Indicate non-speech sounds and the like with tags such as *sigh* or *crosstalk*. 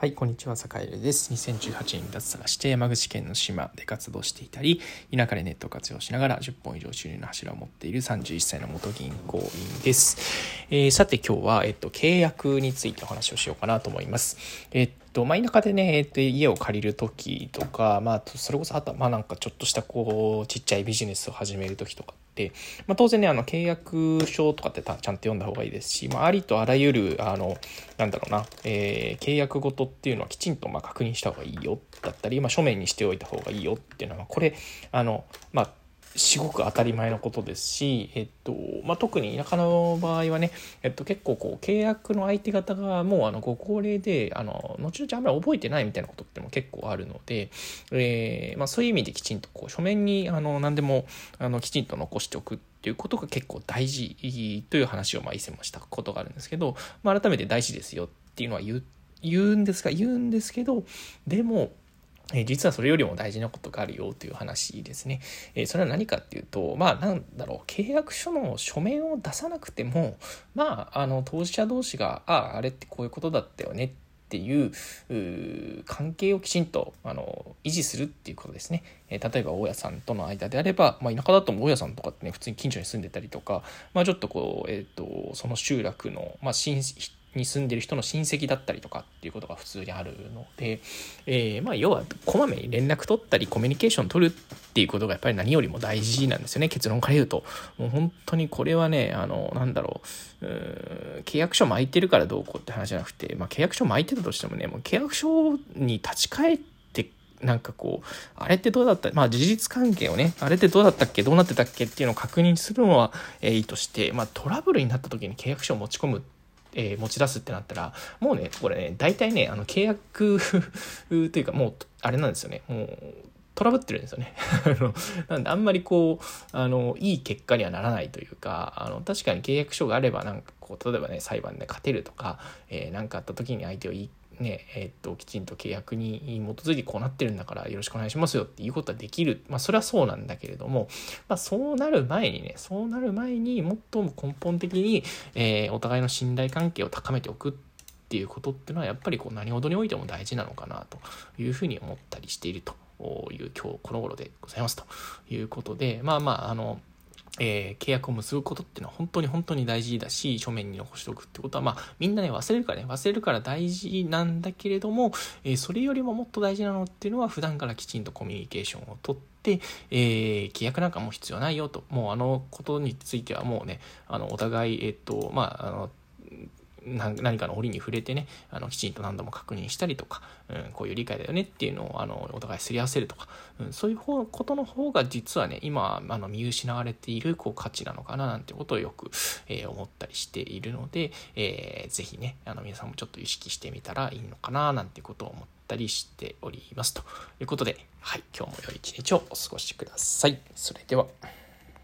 はい、こんにちは、坂井です。2018年に脱サラして山口県の島で活動していたり、田舎でネットを活用しながら10本以上収入の柱を持っている31歳の元銀行員です。えー、さて今日は、えっと、契約についてお話をしようかなと思います。えっと、まあ、田舎でね、えっと、家を借りる時とか、まあ、それこそあとは、まあ、なんかちょっとしたこう、ちっちゃいビジネスを始める時とか、まあ、当然ねあの契約書とかってちゃんと読んだ方がいいですし、まあ、ありとあらゆるあのなんだろうな、えー、契約ごとっていうのはきちんとま確認した方がいいよだったり、まあ、書面にしておいた方がいいよっていうのはこれあのまあすごく当たり前のことですし、えっとまあ、特に田舎の場合はね、えっと、結構こう契約の相手方がもうあのご高齢であの後々あんまり覚えてないみたいなことっても結構あるので、えーまあ、そういう意味できちんとこう書面にあの何でもあのきちんと残しておくっていうことが結構大事という話をまあ以前もしたことがあるんですけど、まあ、改めて大事ですよっていうのは言言うんですが言うんですけどでもえ実はそれよりも大事なことがあるよという話ですね。えそれは何かっていうと、まあなんだろう、契約書の書面を出さなくても、まあ、あの、当事者同士が、ああ、あれってこういうことだったよねっていう関係をきちんとあの維持するっていうことですね。え、例えば大家さんとの間であれば、まあ、田舎だとも大家さんとかってね普通に近所に住んでたりとか、まあ、ちょっとこう、えーと、その集落の、まあ、親に住んでる人の親戚だったりとかっていうことが普通にあるので、えー、まあ要はこまめに連絡取ったりコミュニケーション取るっていうことがやっぱり何よりも大事なんですよね。結論から言うと。もう本当にこれはねあのなんだろう。う契約書巻いてるからどうこうって話じゃなくて、まあ、契約書巻いてたとしてもねもう契約書に立ち返ってなんかこう、あれってどうだった？まあ事実関係をね、あれってどうだったっけ？どうなってたっけ？っていうのを確認するのは、えー、いいとして、まあトラブルになった時に契約書を持ち込むえー、持ち出すってなったら、もうね、これね、大体ね、あの、契約 *laughs* というか、もう、あれなんですよね。もう、トラブってるんですよね。*laughs* あのなんであんまりこう、あの、いい結果にはならないというか、あの、確かに契約書があれば、なんかこう、例えばね、裁判で勝てるとか、えー、かあった時に相手を言いねえー、っときちんと契約に基づいてこうなってるんだからよろしくお願いしますよっていうことはできる。まあそれはそうなんだけれども、まあ、そうなる前にねそうなる前にもっとも根本的に、えー、お互いの信頼関係を高めておくっていうことっていうのはやっぱりこう何事においても大事なのかなというふうに思ったりしているという今日この頃でございますということでまあまああのえー、契約を結ぶことっていうのは本当に本当に大事だし、書面に残しておくってことは、まあ、みんなね、忘れるからね、忘れるから大事なんだけれども、えー、それよりももっと大事なのっていうのは、普段からきちんとコミュニケーションをとって、えー、契約なんかも必要ないよと、もうあのことについてはもうね、あの、お互い、えっと、まあ、あの、何かの折に触れてねあのきちんと何度も確認したりとか、うん、こういう理解だよねっていうのをあのお互いすり合わせるとか、うん、そういうことの方が実はね今あの見失われているこう価値なのかななんてことをよく、えー、思ったりしているので、えー、ぜひねあの皆さんもちょっと意識してみたらいいのかななんてことを思ったりしておりますということではい今日も良い一日をお過ごしください。それでは。